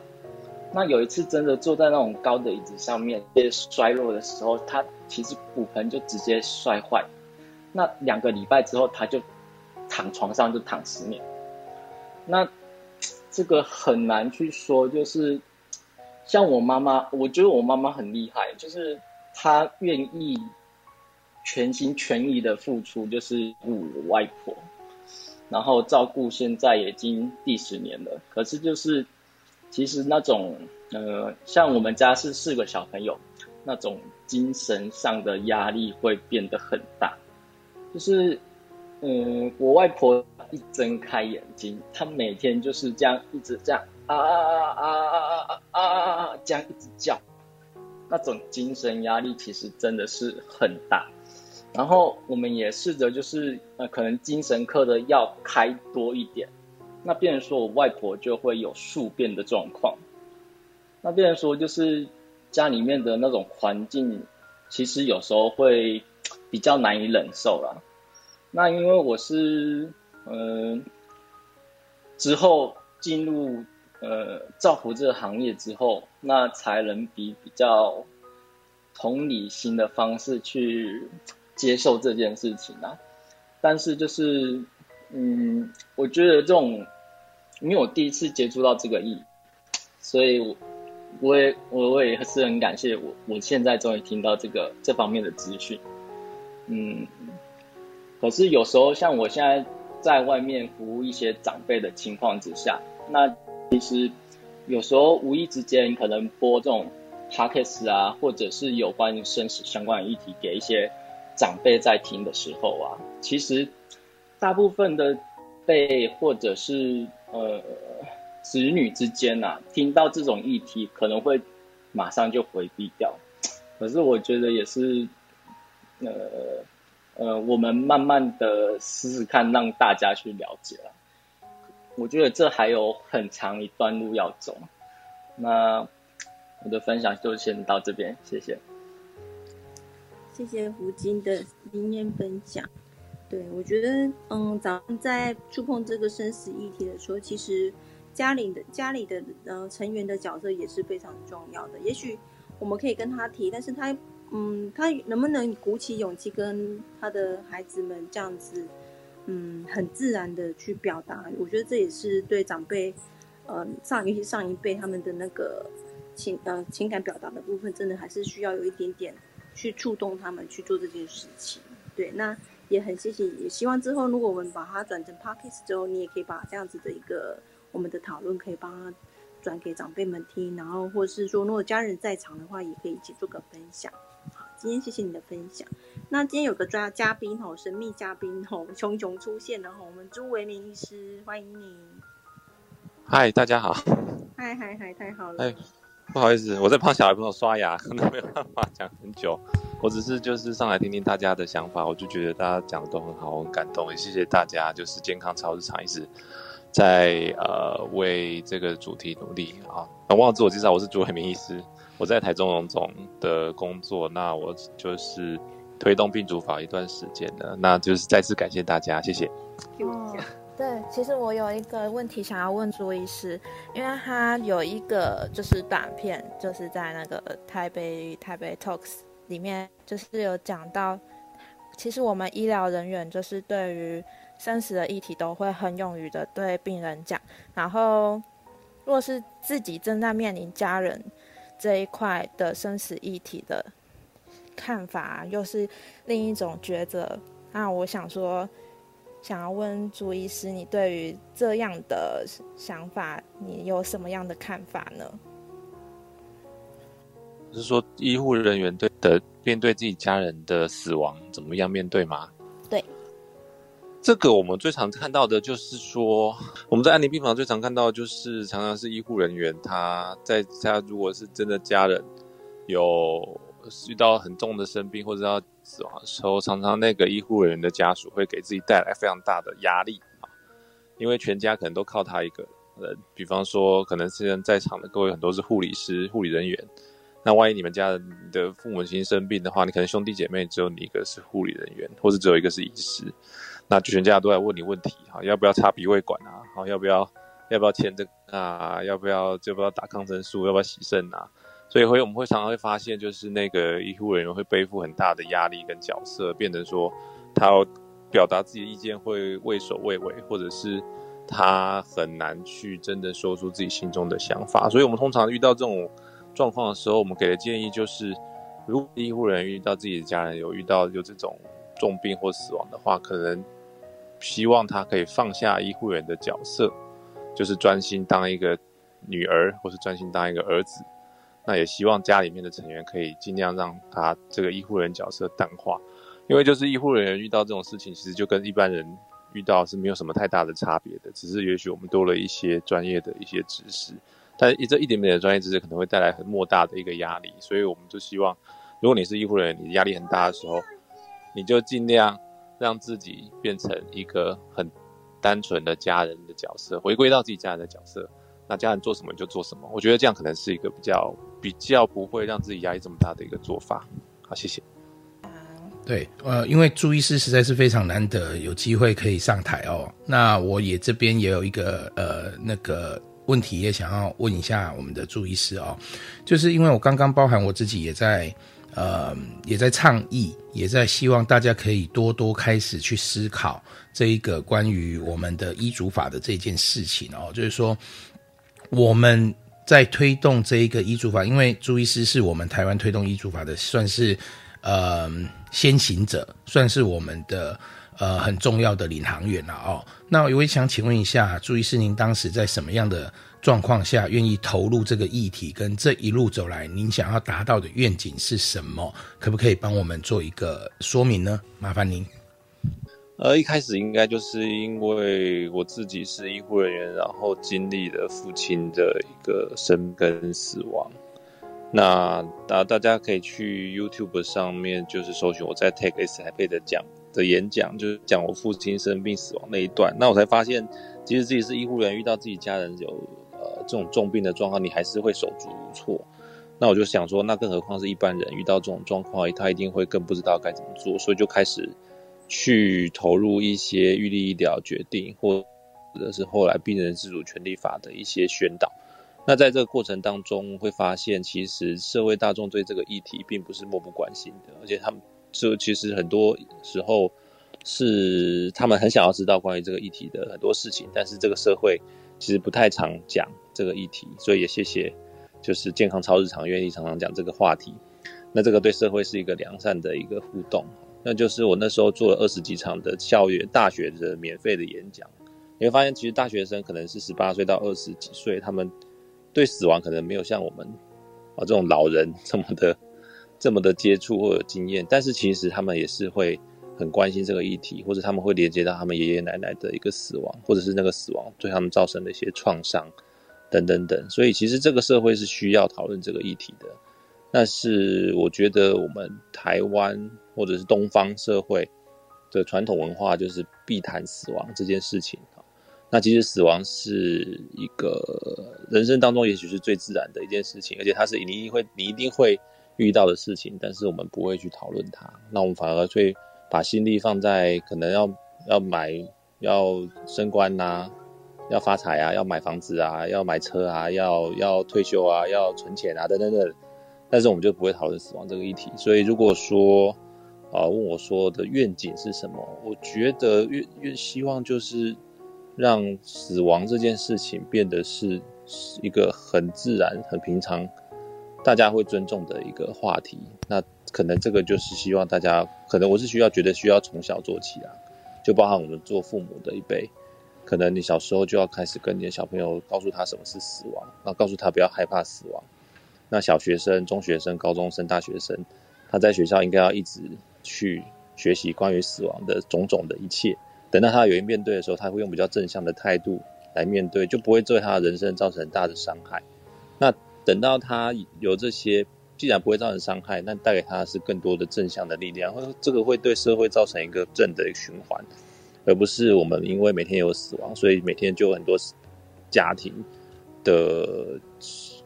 那有一次真的坐在那种高的椅子上面，被摔落的时候，他其实骨盆就直接摔坏。那两个礼拜之后，他就躺床上就躺十年。那这个很难去说，就是像我妈妈，我觉得我妈妈很厉害，就是。他愿意全心全意的付出，就是我外婆，然后照顾现在已经第十年了。可是就是其实那种呃，像我们家是四个小朋友，那种精神上的压力会变得很大。就是嗯，我外婆一睁开眼睛，她每天就是这样一直这样啊啊啊啊啊啊啊啊这样一直叫。那种精神压力其实真的是很大，然后我们也试着就是呃，可能精神科的药开多一点，那变成说我外婆就会有宿便的状况，那变成说就是家里面的那种环境，其实有时候会比较难以忍受啦。那因为我是嗯之后进入。呃，造福这个行业之后，那才能比比较同理心的方式去接受这件事情啊。但是就是，嗯，我觉得这种，因为我第一次接触到这个意，所以我我也我我也是很感谢我，我现在终于听到这个这方面的资讯。嗯，可是有时候像我现在在外面服务一些长辈的情况之下，那。其实有时候无意之间可能播这种 podcast 啊，或者是有关于生死相关的议题给一些长辈在听的时候啊，其实大部分的辈或者是呃子女之间呐，听到这种议题可能会马上就回避掉。可是我觉得也是呃呃，我们慢慢的试试看，让大家去了解了。我觉得这还有很长一段路要走，那我的分享就先到这边，谢谢。谢谢胡金的经验分享。对我觉得，嗯，咱们在触碰这个生死议题的时候，其实家里的家里的呃成员的角色也是非常重要的。也许我们可以跟他提，但是他，嗯，他能不能鼓起勇气跟他的孩子们这样子？嗯，很自然的去表达，我觉得这也是对长辈，呃，上尤其上一辈他们的那个情呃情感表达的部分，真的还是需要有一点点去触动他们去做这件事情。对，那也很谢谢，也希望之后如果我们把它转成 podcast 之后，你也可以把这样子的一个我们的讨论可以帮他转给长辈们听，然后或是说如果家人在场的话，也可以一起做个分享。好，今天谢谢你的分享。那今天有个嘉嘉宾吼，神秘嘉宾吼，熊熊出现了吼，我们朱维明医师，欢迎你。嗨，大家好。嗨嗨嗨，太好了。哎，不好意思，我在帮小孩朋友刷牙，可 能没有办法讲很久。我只是就是上来听听大家的想法，我就觉得大家讲的都很好，我很感动，也谢谢大家，就是健康超日常一直在呃为这个主题努力啊。忘了自我介绍，我是朱维明医师，我在台中荣总的工作，那我就是。推动病主法一段时间了，那就是再次感谢大家，谢谢。哦，对，其实我有一个问题想要问朱医师，因为他有一个就是短片，就是在那个台北台北 Talks 里面，就是有讲到，其实我们医疗人员就是对于生死的议题都会很勇于的对病人讲，然后若是自己正在面临家人这一块的生死议题的。看法又是另一种抉择。那我想说，想要问朱医师，你对于这样的想法，你有什么样的看法呢？是说医护人员对的面对自己家人的死亡怎么样面对吗？这个我们最常看到的就是说，我们在安宁病房最常看到就是常常是医护人员他在他如果是真的家人有。遇到很重的生病或者要死亡的时候，常常那个医护人员的家属会给自己带来非常大的压力啊，因为全家可能都靠他一个人。比方说，可能现在在场的各位很多是护理师、护理人员，那万一你们家的父母亲生病的话，你可能兄弟姐妹只有你一个是护理人员，或者只有一个是医师，那全家都在问你问题哈，要不要插鼻胃管啊？好，要不要要不要签这个啊？要不要就不要打抗生素？要不要洗肾啊？所以会我们会常常会发现，就是那个医护人员会背负很大的压力跟角色，变成说他要表达自己的意见会畏首畏尾，或者是他很难去真的说出自己心中的想法。所以我们通常遇到这种状况的时候，我们给的建议就是，如果医护人员遇到自己的家人有遇到有这种重病或死亡的话，可能希望他可以放下医护人员的角色，就是专心当一个女儿，或是专心当一个儿子。那也希望家里面的成员可以尽量让他这个医护人角色淡化，因为就是医护人员遇到这种事情，其实就跟一般人遇到是没有什么太大的差别的，只是也许我们多了一些专业的一些知识，但这一点点的专业知识可能会带来很莫大的一个压力，所以我们就希望，如果你是医护人员，你压力很大的时候，你就尽量让自己变成一个很单纯的家人的角色，回归到自己家人的角色。那家人做什么就做什么，我觉得这样可能是一个比较比较不会让自己压力这么大的一个做法。好，谢谢。对，呃，因为朱医师实在是非常难得有机会可以上台哦。那我也这边也有一个呃那个问题也想要问一下我们的朱医师哦，就是因为我刚刚包含我自己也在呃也在倡议，也在希望大家可以多多开始去思考这一个关于我们的医嘱法的这件事情哦，就是说。我们在推动这一个医嘱法，因为朱医师是我们台湾推动医嘱法的，算是呃先行者，算是我们的呃很重要的领航员了哦。那我也想请问一下，朱医师，您当时在什么样的状况下愿意投入这个议题？跟这一路走来，您想要达到的愿景是什么？可不可以帮我们做一个说明呢？麻烦您。呃，一开始应该就是因为我自己是医护人员，然后经历了父亲的一个生跟死亡。那大大家可以去 YouTube 上面，就是搜寻我在 Take S 台配的讲的演讲，就是讲我父亲生病死亡那一段。那我才发现，其实自己是医护人员，遇到自己家人有这种重病的状况，你还是会手足无措。那我就想说，那更何况是一般人遇到这种状况，他一定会更不知道该怎么做，所以就开始。去投入一些预立医疗决定，或者是后来病人自主权利法的一些宣导。那在这个过程当中，会发现其实社会大众对这个议题并不是漠不关心的，而且他们这其实很多时候是他们很想要知道关于这个议题的很多事情，但是这个社会其实不太常讲这个议题，所以也谢谢就是健康超日常愿意常常讲这个话题。那这个对社会是一个良善的一个互动。那就是我那时候做了二十几场的校园大学的免费的演讲，你会发现其实大学生可能是十八岁到二十几岁，他们对死亡可能没有像我们啊这种老人 这么的这么的接触或有经验，但是其实他们也是会很关心这个议题，或者他们会连接到他们爷爷奶奶的一个死亡，或者是那个死亡对他们造成的一些创伤等等等，所以其实这个社会是需要讨论这个议题的。但是我觉得我们台湾或者是东方社会的传统文化就是避谈死亡这件事情那其实死亡是一个人生当中也许是最自然的一件事情，而且它是你一定会你一定会遇到的事情，但是我们不会去讨论它。那我们反而会把心力放在可能要要买要升官呐，要发财啊，要买房子啊，要买车啊，要要退休啊，要存钱啊等等等。但是我们就不会讨论死亡这个议题，所以如果说，啊，问我说的愿景是什么？我觉得越越希望就是让死亡这件事情变得是一个很自然、很平常，大家会尊重的一个话题。可能这个就是希望大家，可能我是需要觉得需要从小做起啊，就包含我们做父母的一辈，可能你小时候就要开始跟你的小朋友告诉他什么是死亡，然后告诉他不要害怕死亡。那小学生、中学生、高中生、大学生，他在学校应该要一直去学习关于死亡的种种的一切。等到他有一面对的时候，他会用比较正向的态度来面对，就不会对他的人生造成很大的伤害。那等到他有这些，既然不会造成伤害，那带给他是更多的正向的力量，或这个会对社会造成一个正的循环，而不是我们因为每天有死亡，所以每天就有很多家庭的。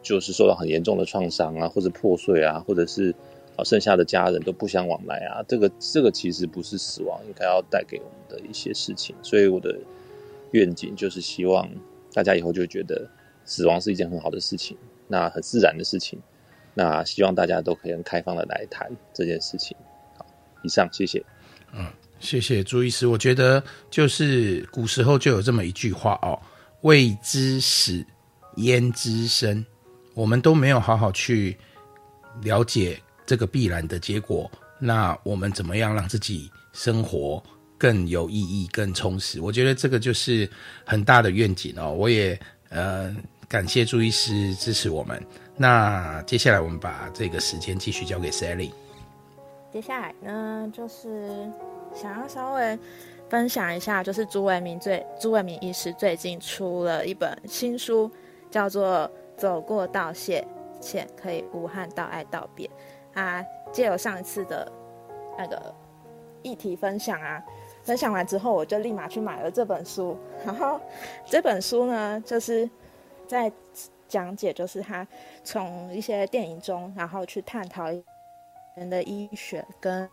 就是受到很严重的创伤啊，或者破碎啊，或者是啊剩下的家人都不相往来啊，这个这个其实不是死亡应该要带给我们的一些事情。所以我的愿景就是希望大家以后就觉得死亡是一件很好的事情，那很自然的事情。那希望大家都可以很开放的来谈这件事情。好，以上谢谢。嗯，谢谢朱医师。我觉得就是古时候就有这么一句话哦：“未知死，焉知生。”我们都没有好好去了解这个必然的结果，那我们怎么样让自己生活更有意义、更充实？我觉得这个就是很大的愿景哦。我也呃感谢朱医师支持我们。那接下来我们把这个时间继续交给 Sally。接下来呢，就是想要稍微分享一下，就是朱伟明最朱伟明医师最近出了一本新书，叫做《走过道谢前可以无憾道爱道别》。啊，借由上一次的那个议题分享啊，分享完之后，我就立马去买了这本书。然后这本书呢，就是在讲解，就是他从一些电影中，然后去探讨人的医学跟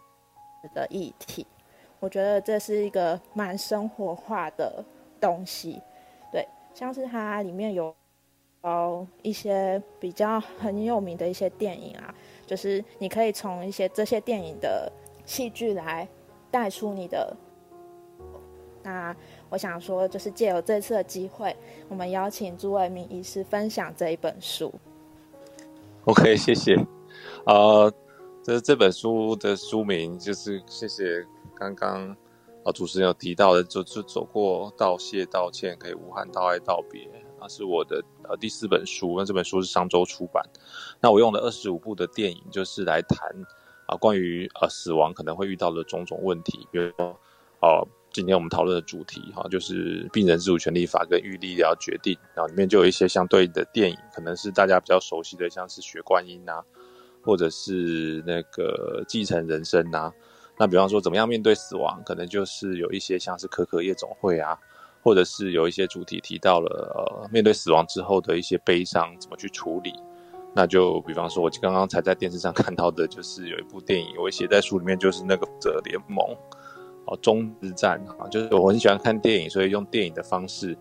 的议题。我觉得这是一个蛮生活化的东西。对，像是它里面有哦一些比较很有名的一些电影啊。就是你可以从一些这些电影的戏剧来带出你的。那我想说，就是借由这次的机会，我们邀请朱伟明医师分享这一本书。OK，谢谢。呃，这这本书的书名就是谢谢刚刚啊主持人有提到的，就就走过道谢道歉，可以无憾道爱道别。那是我的呃第四本书，那这本书是上周出版。那我用了二十五部的电影，就是来谈啊关于呃死亡可能会遇到的种种问题，比如说哦今天我们讨论的主题哈，就是病人自主权利法跟预立医疗决定，然后里面就有一些相对的电影，可能是大家比较熟悉的，像是血观音啊，或者是那个继承人生呐。那比方说怎么样面对死亡，可能就是有一些像是可可夜总会啊。或者是有一些主题提到了，呃，面对死亡之后的一些悲伤怎么去处理？那就比方说，我刚刚才在电视上看到的，就是有一部电影，我写在书里面，就是那个《者联盟》哦，终之战啊，就是我很喜欢看电影，所以用电影的方式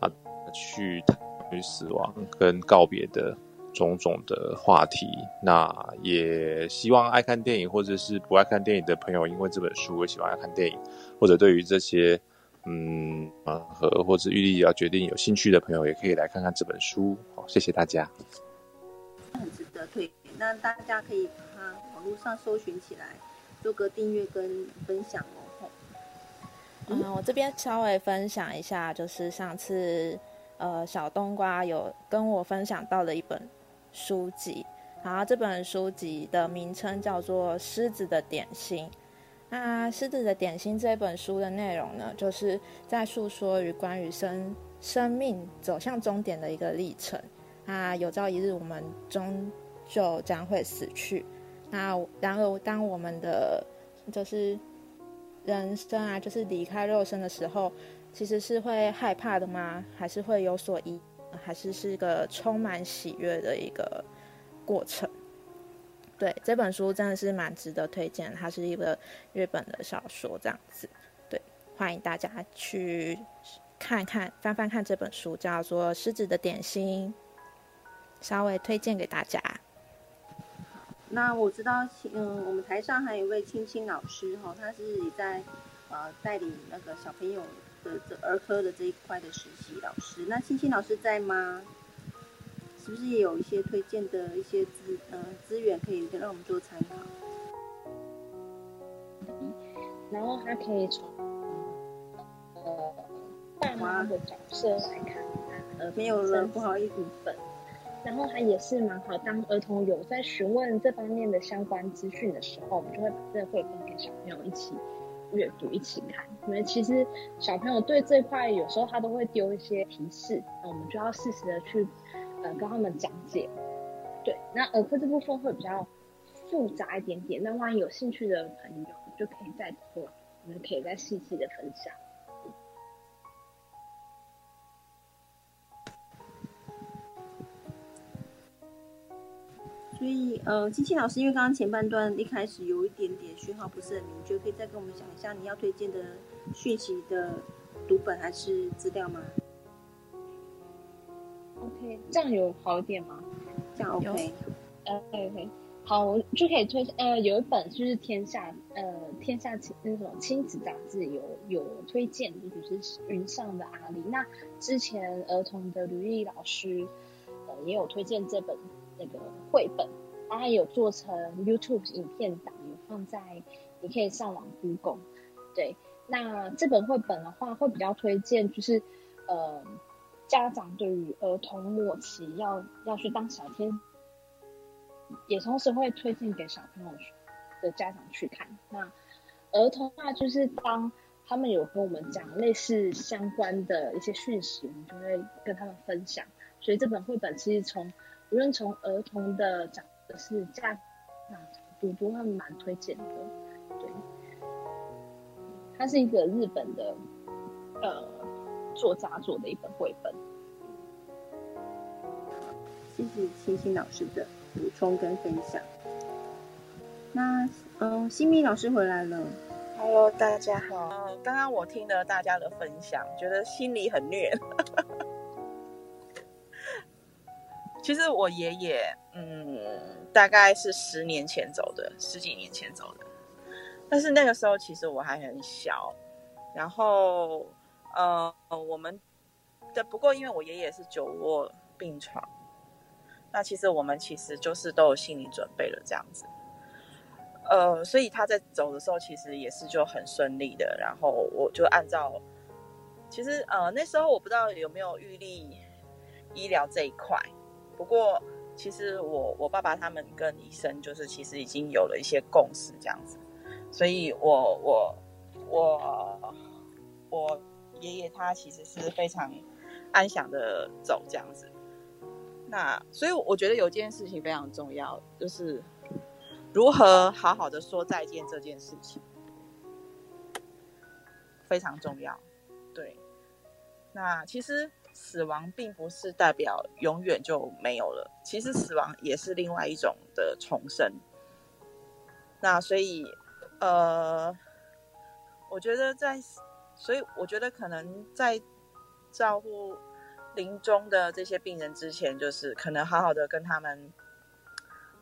啊，去谈与死亡跟告别的种种的话题。那也希望爱看电影或者是不爱看电影的朋友，因为这本书，我喜欢爱看电影，或者对于这些。嗯啊，和或者玉立要决定有兴趣的朋友，也可以来看看这本书。好，谢谢大家。很值得推荐，那大家可以把它网络上搜寻起来，做个订阅跟分享哦。嗯，我这边稍微分享一下，就是上次呃小冬瓜有跟我分享到的一本书籍，然后这本书籍的名称叫做《狮子的点心》。那《狮子的点心》这本书的内容呢，就是在诉说与关于生生命走向终点的一个历程。那有朝一日，我们终究将会死去。那然而，当我们的就是人生啊，就是离开肉身的时候，其实是会害怕的吗？还是会有所疑？还是是一个充满喜悦的一个过程？对这本书真的是蛮值得推荐，它是一个日本的小说，这样子。对，欢迎大家去看看、翻翻看这本书，叫做《狮子的点心》，稍微推荐给大家。那我知道，嗯，我们台上还有一位青青老师哈，他是也在呃带领那个小朋友的这儿科的这一块的实习老师。那青青老师在吗？是不是也有一些推荐的一些资呃资源可以让我们做参考？然后他可以从呃爸妈的角色来看，呃没有了不好意思。然后他也是蛮好，当儿童有在询问这方面的相关资讯的时候，我们就会把这个绘本给小朋友一起阅读、一起看。因为其实小朋友对这块有时候他都会丢一些提示，那我们就要适时的去。呃，跟他们讲解，对，那耳科这部分会比较复杂一点点。那万一有兴趣的朋友，就可以再拖，我们可以再细细的分享。所以，呃，金庆老师，因为刚刚前半段一开始有一点点讯号不是很明确，可以再跟我们讲一下你要推荐的讯息的读本还是资料吗？OK，这样有好一点吗？这样 OK，呃，OK，好，我就可以推呃，有一本就是天下呃天下亲那种亲子杂志有有推荐，就是云上的阿里。那之前儿童的吕丽老师呃也有推荐这本那个绘本，然后有做成 YouTube 影片档，有放在你可以上网 Google。对，那这本绘本的话，会比较推荐，就是呃，家长对于儿童末期要要去当小天，也同时会推荐给小朋友的家长去看。那儿童的话就是当他们有跟我们讲类似相关的一些讯息，我们就会跟他们分享。所以这本绘本其实从无论从儿童的长的是家长读都会蛮推荐的。对，它是一个日本的呃作家做的一本绘本。谢谢清新老师的补充跟分享。那嗯，新米老师回来了。Hello，大家好。嗯，刚刚我听了大家的分享，觉得心里很虐。其实我爷爷，嗯，大概是十年前走的，十几年前走的。但是那个时候其实我还很小，然后呃，我们的不过因为我爷爷是久卧病床，那其实我们其实就是都有心理准备了这样子。呃，所以他在走的时候，其实也是就很顺利的。然后我就按照，其实呃那时候我不知道有没有预立医疗这一块，不过其实我我爸爸他们跟医生就是其实已经有了一些共识这样子，所以我我我我爷爷他其实是非常安详的走这样子。那所以我觉得有件事情非常重要，就是。如何好好的说再见这件事情非常重要，对。那其实死亡并不是代表永远就没有了，其实死亡也是另外一种的重生。那所以，呃，我觉得在，所以我觉得可能在照顾临终的这些病人之前，就是可能好好的跟他们。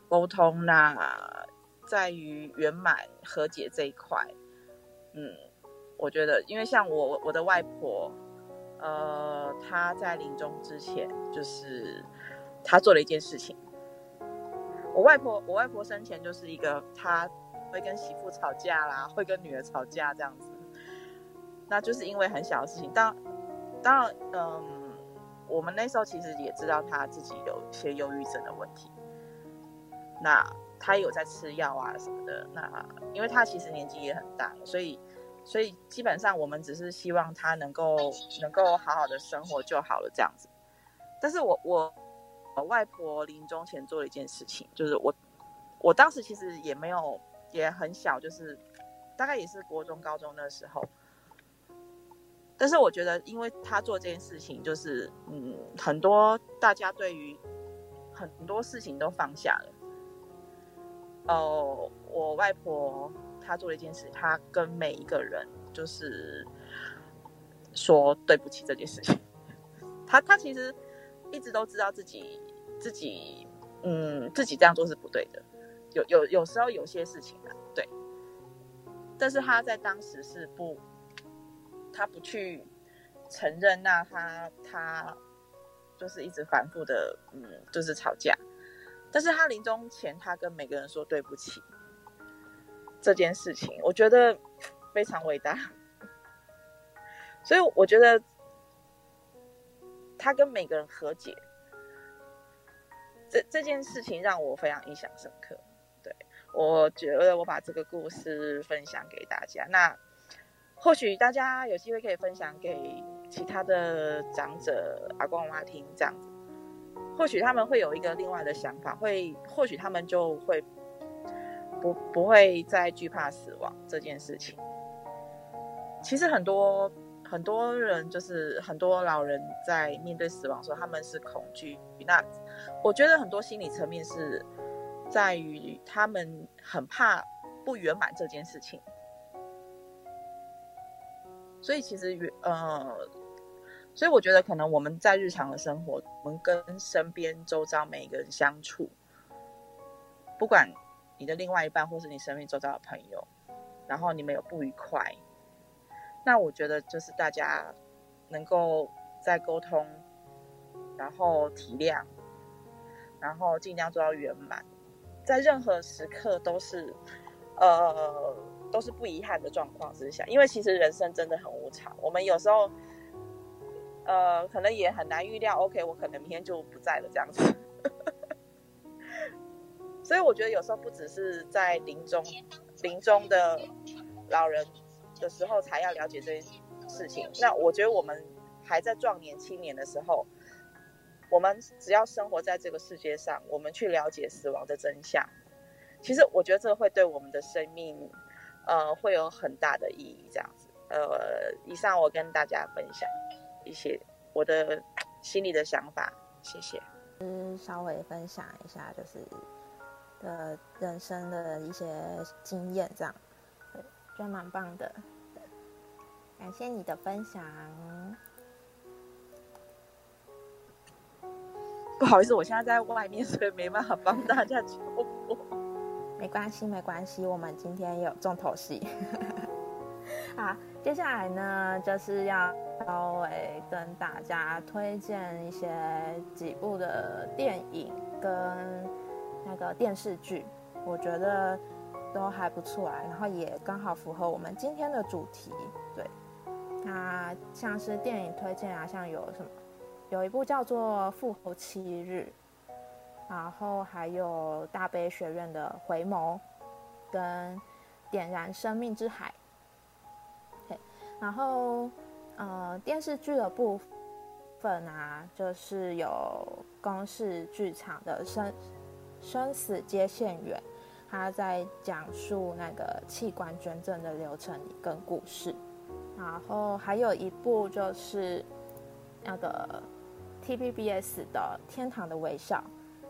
沟通那在于圆满和解这一块，嗯，我觉得，因为像我我的外婆，呃，他在临终之前，就是他做了一件事情。我外婆，我外婆生前就是一个，她会跟媳妇吵架啦，会跟女儿吵架这样子，那就是因为很小的事情。当当然，嗯，我们那时候其实也知道她自己有一些忧郁症的问题。那他有在吃药啊什么的，那因为他其实年纪也很大了，所以所以基本上我们只是希望他能够能够好好的生活就好了这样子。但是我我我外婆临终前做了一件事情，就是我我当时其实也没有也很小，就是大概也是国中高中那时候。但是我觉得，因为他做这件事情，就是嗯，很多大家对于很多事情都放下了。哦，我外婆他做了一件事，他跟每一个人就是说对不起这件事情。他他其实一直都知道自己自己嗯自己这样做是不对的，有有有时候有些事情啊对，但是他在当时是不，他不去承认，那他他就是一直反复的嗯就是吵架。但是他临终前，他跟每个人说对不起这件事情，我觉得非常伟大。所以我觉得他跟每个人和解，这这件事情让我非常印象深刻。对我觉得我把这个故事分享给大家，那或许大家有机会可以分享给其他的长者、阿公阿妈听，这样子。或许他们会有一个另外的想法，会或许他们就会不不会再惧怕死亡这件事情。其实很多很多人就是很多老人在面对死亡的时候，他们是恐惧。那我觉得很多心理层面是在于他们很怕不圆满这件事情。所以其实呃。所以我觉得，可能我们在日常的生活，我们跟身边周遭每一个人相处，不管你的另外一半，或是你生命周遭的朋友，然后你们有不愉快，那我觉得就是大家能够在沟通，然后体谅，然后尽量做到圆满，在任何时刻都是呃都是不遗憾的状况之下，因为其实人生真的很无常，我们有时候呃可能也很难预料，OK，我可能明天就不在了这样子。所以我觉得有时候不只是在临终临终的老人的时候才要了解这些事情。那我觉得我们还在壮年青年的时候，我们只要生活在这个世界上，我们去了解死亡的真相，其实我觉得这会对我们的生命，呃，会有很大的意义。这样子，呃，以上我跟大家分享一些我的心里的想法，谢谢。嗯，稍微分享一下，就是的人生的一些经验，这样，对，觉得蛮棒的。感谢你的分享。不好意思，我现在在外面，所以没办法帮大家直播。没关系，没关系，我们今天有重头戏。好，接下来呢，就是要稍微跟大家推荐一些几部的电影跟那个电视剧，我觉得都还不错啊，然后也刚好符合我们今天的主题。对，那像是电影推荐啊，像有什么？有一部叫做《复活七日》，然后还有大悲学院的《回眸》跟《点燃生命之海》。然后呃，电视剧的部分啊，就是有公式剧场的《生生死接线员》，他在讲述那个器官捐赠的流程跟故事。然后还有一部就是那个。T B B S 的《天堂的微笑》，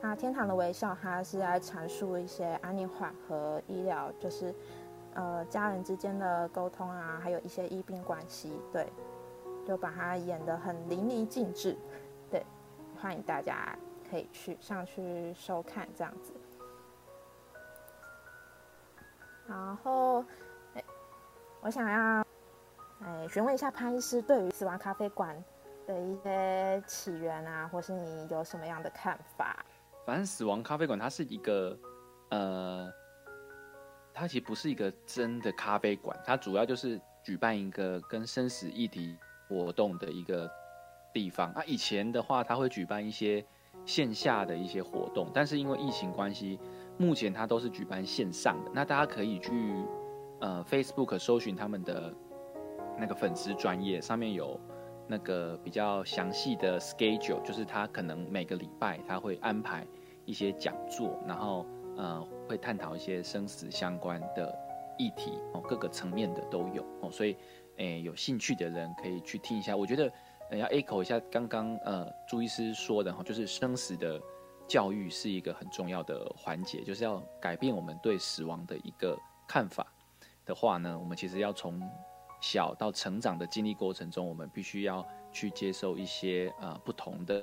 那《天堂的微笑》它是在阐述一些安宁缓和医疗，就是呃家人之间的沟通啊，还有一些医病关系，对，就把它演得很淋漓尽致，对，欢迎大家可以去上去收看这样子。然后，哎，我想要哎询问一下潘医师对于死亡咖啡馆。的一些起源啊，或是你有什么样的看法？反正死亡咖啡馆它是一个，呃，它其实不是一个真的咖啡馆，它主要就是举办一个跟生死议题活动的一个地方。那以前的话，它会举办一些线下的一些活动，但是因为疫情关系，目前它都是举办线上的。那大家可以去呃 Facebook 搜寻他们的那个粉丝专业，上面有。那个比较详细的 schedule，就是他可能每个礼拜他会安排一些讲座，然后呃会探讨一些生死相关的议题哦，各个层面的都有哦，所以诶有兴趣的人可以去听一下。我觉得要 echo 一下刚刚呃朱医师说的哈，就是生死的教育是一个很重要的环节，就是要改变我们对死亡的一个看法的话呢，我们其实要从。小到成长的经历过程中，我们必须要去接受一些呃不同的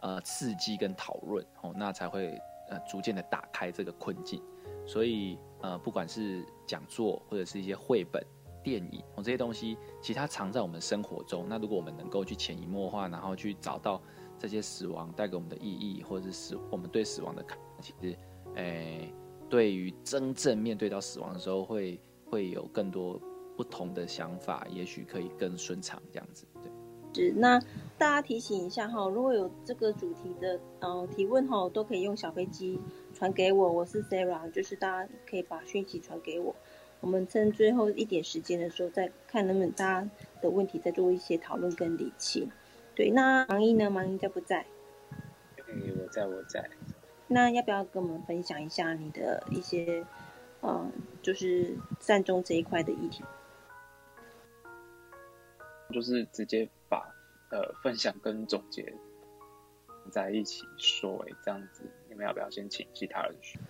呃刺激跟讨论哦，那才会呃逐渐的打开这个困境。所以呃不管是讲座或者是一些绘本、电影哦这些东西，其实它藏在我们生活中。那如果我们能够去潜移默化，然后去找到这些死亡带给我们的意义，或者是死我们对死亡的看，其实诶对于真正面对到死亡的时候，会会有更多。不同的想法，也许可以更顺畅，这样子。对，是那大家提醒一下哈，如果有这个主题的呃提问哈，都可以用小飞机传给我，我是 Sarah，就是大家可以把讯息传给我，我们趁最后一点时间的时候，再看能不能大家的问题再做一些讨论跟理清。对，那盲一呢？盲一在不在？嗯，我在，我在。那要不要跟我们分享一下你的一些嗯，就是善终这一块的议题？就是直接把呃分享跟总结在一起说，哎，这样子，你们要不要先请其他人说？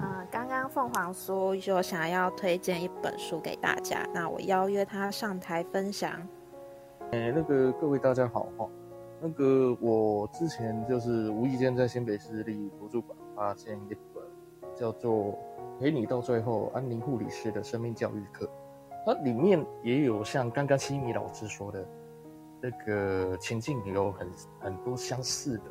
呃，刚刚凤凰说就想要推荐一本书给大家，那我邀约他上台分享。哎，那个各位大家好哈，那个我之前就是无意间在新北市立图书馆发现一本叫做《陪你到最后：安宁护理师的生命教育课》。它里面也有像刚刚西米老师说的，那个情境有很很多相似的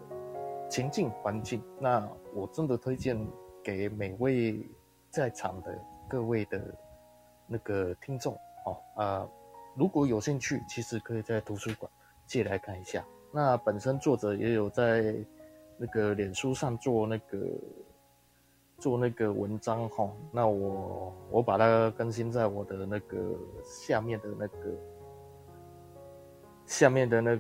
情境环境。那我真的推荐给每位在场的各位的那个听众哦啊，如果有兴趣，其实可以在图书馆借来看一下。那本身作者也有在那个脸书上做那个做那个文章哈，那我我把它更新在我的那个下面的那个下面的那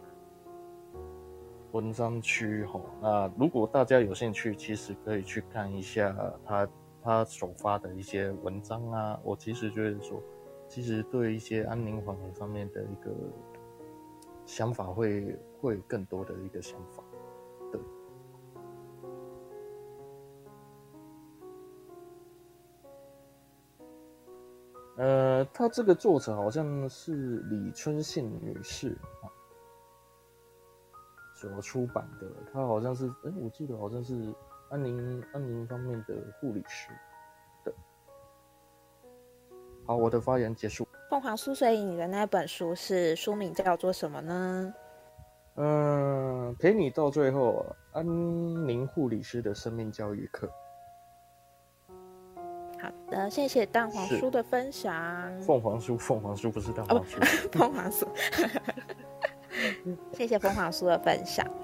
文章区哈。那如果大家有兴趣，其实可以去看一下他他首发的一些文章啊。我其实觉得说，其实对一些安宁缓和上面的一个想法会。会更多的一个想法，对。呃，他这个作者好像是李春信女士啊，所出版的。他好像是，哎，我记得好像是安宁安宁方面的护理师。的。好，我的发言结束。凤凰酥，所以你的那本书是书名叫做什么呢？嗯，陪你到最后，安宁护理师的生命教育课。好的，谢谢蛋黄叔的分享。凤凰酥，凤凰酥不是蛋黄酥，凤凰酥。谢谢凤凰叔的分享。